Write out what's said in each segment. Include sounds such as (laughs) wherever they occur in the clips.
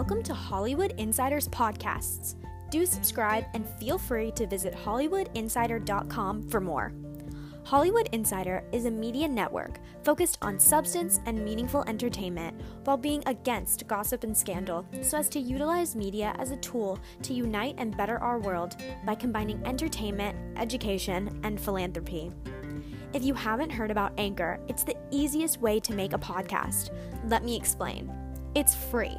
Welcome to Hollywood Insiders Podcasts. Do subscribe and feel free to visit HollywoodInsider.com for more. Hollywood Insider is a media network focused on substance and meaningful entertainment while being against gossip and scandal so as to utilize media as a tool to unite and better our world by combining entertainment, education, and philanthropy. If you haven't heard about Anchor, it's the easiest way to make a podcast. Let me explain. It's free.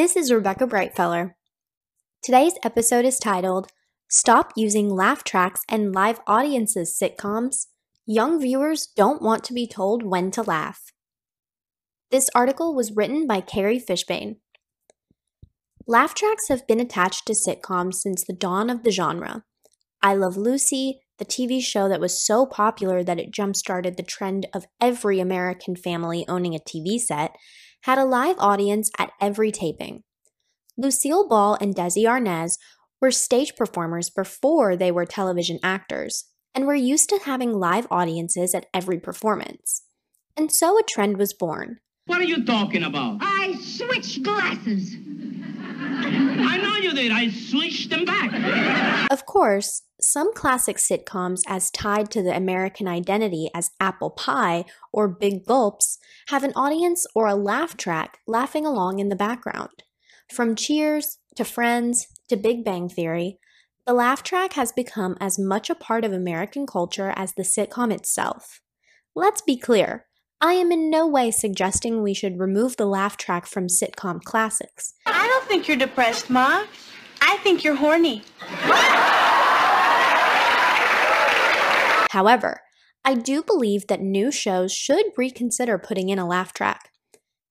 This is Rebecca Brightfeller. Today's episode is titled Stop Using Laugh Tracks and Live Audiences Sitcoms. Young viewers don't want to be told when to laugh. This article was written by Carrie Fishbane. Laugh tracks have been attached to sitcoms since the dawn of the genre. I Love Lucy, the TV show that was so popular that it jump started the trend of every American family owning a TV set, had a live audience at every taping. Lucille Ball and Desi Arnaz were stage performers before they were television actors, and were used to having live audiences at every performance. And so a trend was born. What are you talking about? I switched glasses. (laughs) I know you did. I switched them back. Of course, some classic sitcoms, as tied to the American identity as Apple Pie or Big Gulps, have an audience or a laugh track laughing along in the background. From Cheers to Friends to Big Bang Theory, the laugh track has become as much a part of American culture as the sitcom itself. Let's be clear. I am in no way suggesting we should remove the laugh track from sitcom classics. I don't think you're depressed, Ma. I think you're horny. (laughs) However, I do believe that new shows should reconsider putting in a laugh track.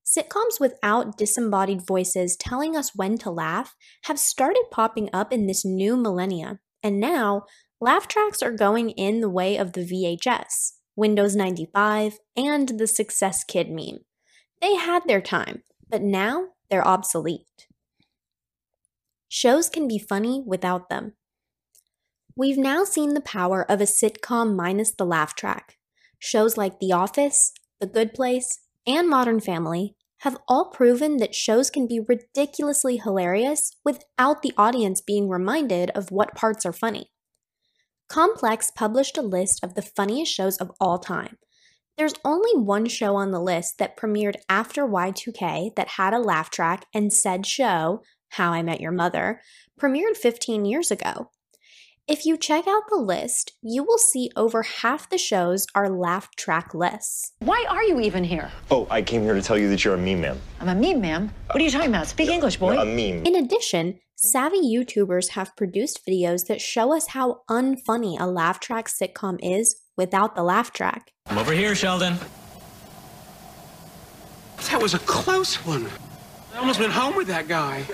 Sitcoms without disembodied voices telling us when to laugh have started popping up in this new millennia, and now laugh tracks are going in the way of the VHS, Windows 95, and the Success Kid meme. They had their time, but now they're obsolete. Shows can be funny without them. We've now seen the power of a sitcom minus the laugh track. Shows like The Office, The Good Place, and Modern Family have all proven that shows can be ridiculously hilarious without the audience being reminded of what parts are funny. Complex published a list of the funniest shows of all time. There's only one show on the list that premiered after Y2K that had a laugh track, and said show, How I Met Your Mother, premiered 15 years ago. If you check out the list, you will see over half the shows are laugh track trackless. Why are you even here? Oh, I came here to tell you that you're a meme, ma'am. I'm a meme, ma'am. What are you talking about? Speak English, boy. A meme. In addition, savvy YouTubers have produced videos that show us how unfunny a laugh track sitcom is without the laugh track. I'm over here, Sheldon. That was a close one. I almost went home with that guy.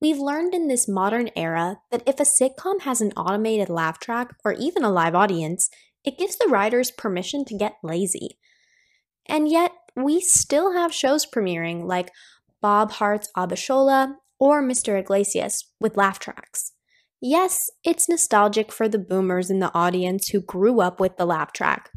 We've learned in this modern era that if a sitcom has an automated laugh track or even a live audience, it gives the writers permission to get lazy. And yet, we still have shows premiering like Bob Hearts Abishola or Mr. Iglesias with laugh tracks. Yes, it's nostalgic for the boomers in the audience who grew up with the laugh track,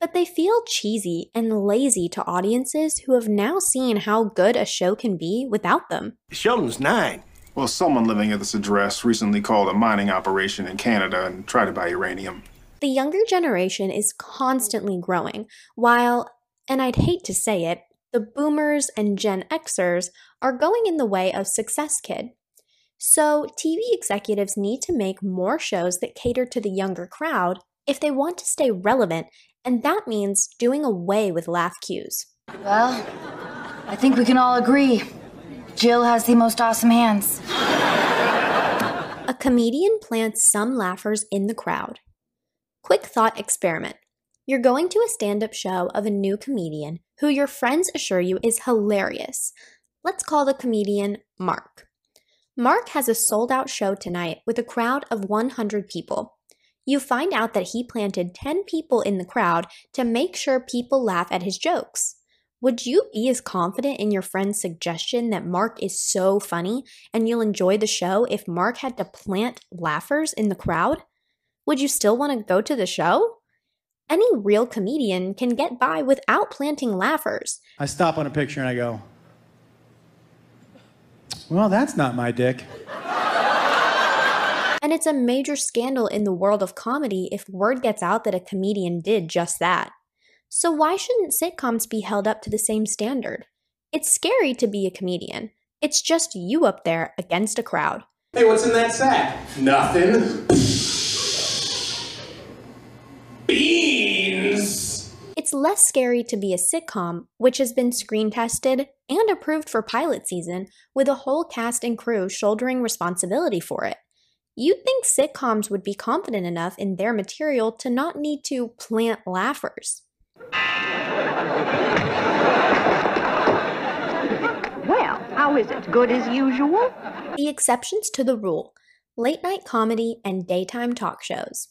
but they feel cheesy and lazy to audiences who have now seen how good a show can be without them. Sheldon's nine. Well, someone living at this address recently called a mining operation in Canada and tried to buy uranium. The younger generation is constantly growing, while, and I'd hate to say it, the boomers and Gen Xers are going in the way of Success Kid. So, TV executives need to make more shows that cater to the younger crowd if they want to stay relevant, and that means doing away with laugh cues. Well, I think we can all agree. Jill has the most awesome hands. A comedian plants some laughers in the crowd. Quick thought experiment. You're going to a stand up show of a new comedian who your friends assure you is hilarious. Let's call the comedian Mark. Mark has a sold out show tonight with a crowd of 100 people. You find out that he planted 10 people in the crowd to make sure people laugh at his jokes. Would you be as confident in your friend's suggestion that Mark is so funny and you'll enjoy the show if Mark had to plant laughers in the crowd? Would you still want to go to the show? Any real comedian can get by without planting laughers. I stop on a picture and I go, well, that's not my dick. And it's a major scandal in the world of comedy if word gets out that a comedian did just that. So, why shouldn't sitcoms be held up to the same standard? It's scary to be a comedian. It's just you up there against a crowd. Hey, what's in that sack? Nothing. Beans. It's less scary to be a sitcom, which has been screen tested and approved for pilot season, with a whole cast and crew shouldering responsibility for it. You'd think sitcoms would be confident enough in their material to not need to plant laughers. Well, how is it? Good as usual? The exceptions to the rule late night comedy and daytime talk shows.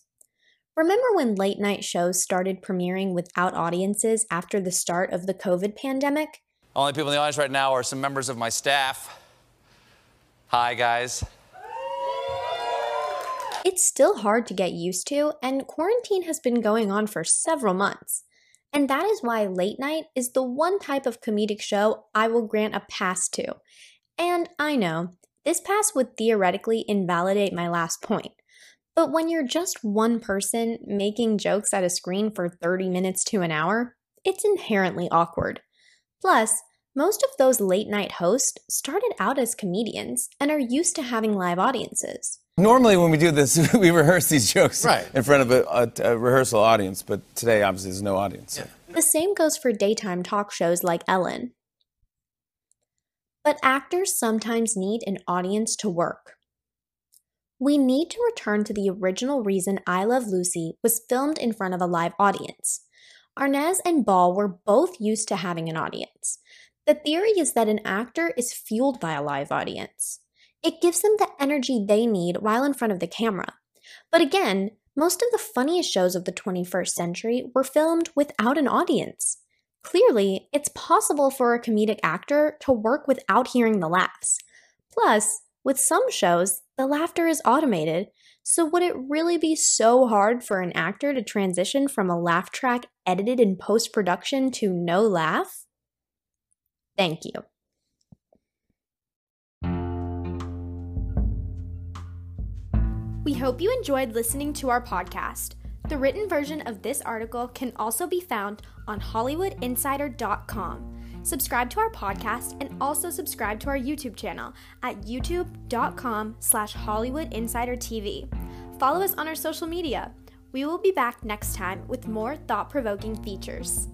Remember when late night shows started premiering without audiences after the start of the COVID pandemic? Only people in the audience right now are some members of my staff. Hi, guys. It's still hard to get used to, and quarantine has been going on for several months. And that is why late night is the one type of comedic show I will grant a pass to. And I know, this pass would theoretically invalidate my last point. But when you're just one person making jokes at a screen for 30 minutes to an hour, it's inherently awkward. Plus, most of those late night hosts started out as comedians and are used to having live audiences. Normally, when we do this, (laughs) we rehearse these jokes Right. in front of a, a, a rehearsal audience, but today, obviously, there's no audience. The same goes for daytime talk shows like Ellen. But actors sometimes need an audience to work. We need to return to the original reason I Love Lucy was filmed in front of a live audience. Arnaz and Ball were both used to having an audience. The theory is that an actor is fueled by a live audience. It gives them the energy they need while in front of the camera. But again, most of the funniest shows of the 21st century were filmed without an audience. Clearly, it's possible for a comedic actor to work without hearing the laughs. Plus, with some shows, the laughter is automated, so would it really be so hard for an actor to transition from a laugh track edited in post production to no laugh? Thank you. We hope you enjoyed listening to our podcast. The written version of this article can also be found on HollywoodInsider.com. Subscribe to our podcast and also subscribe to our YouTube channel at youtube.com slash HollywoodInsiderTV. Follow us on our social media. We will be back next time with more thought-provoking features.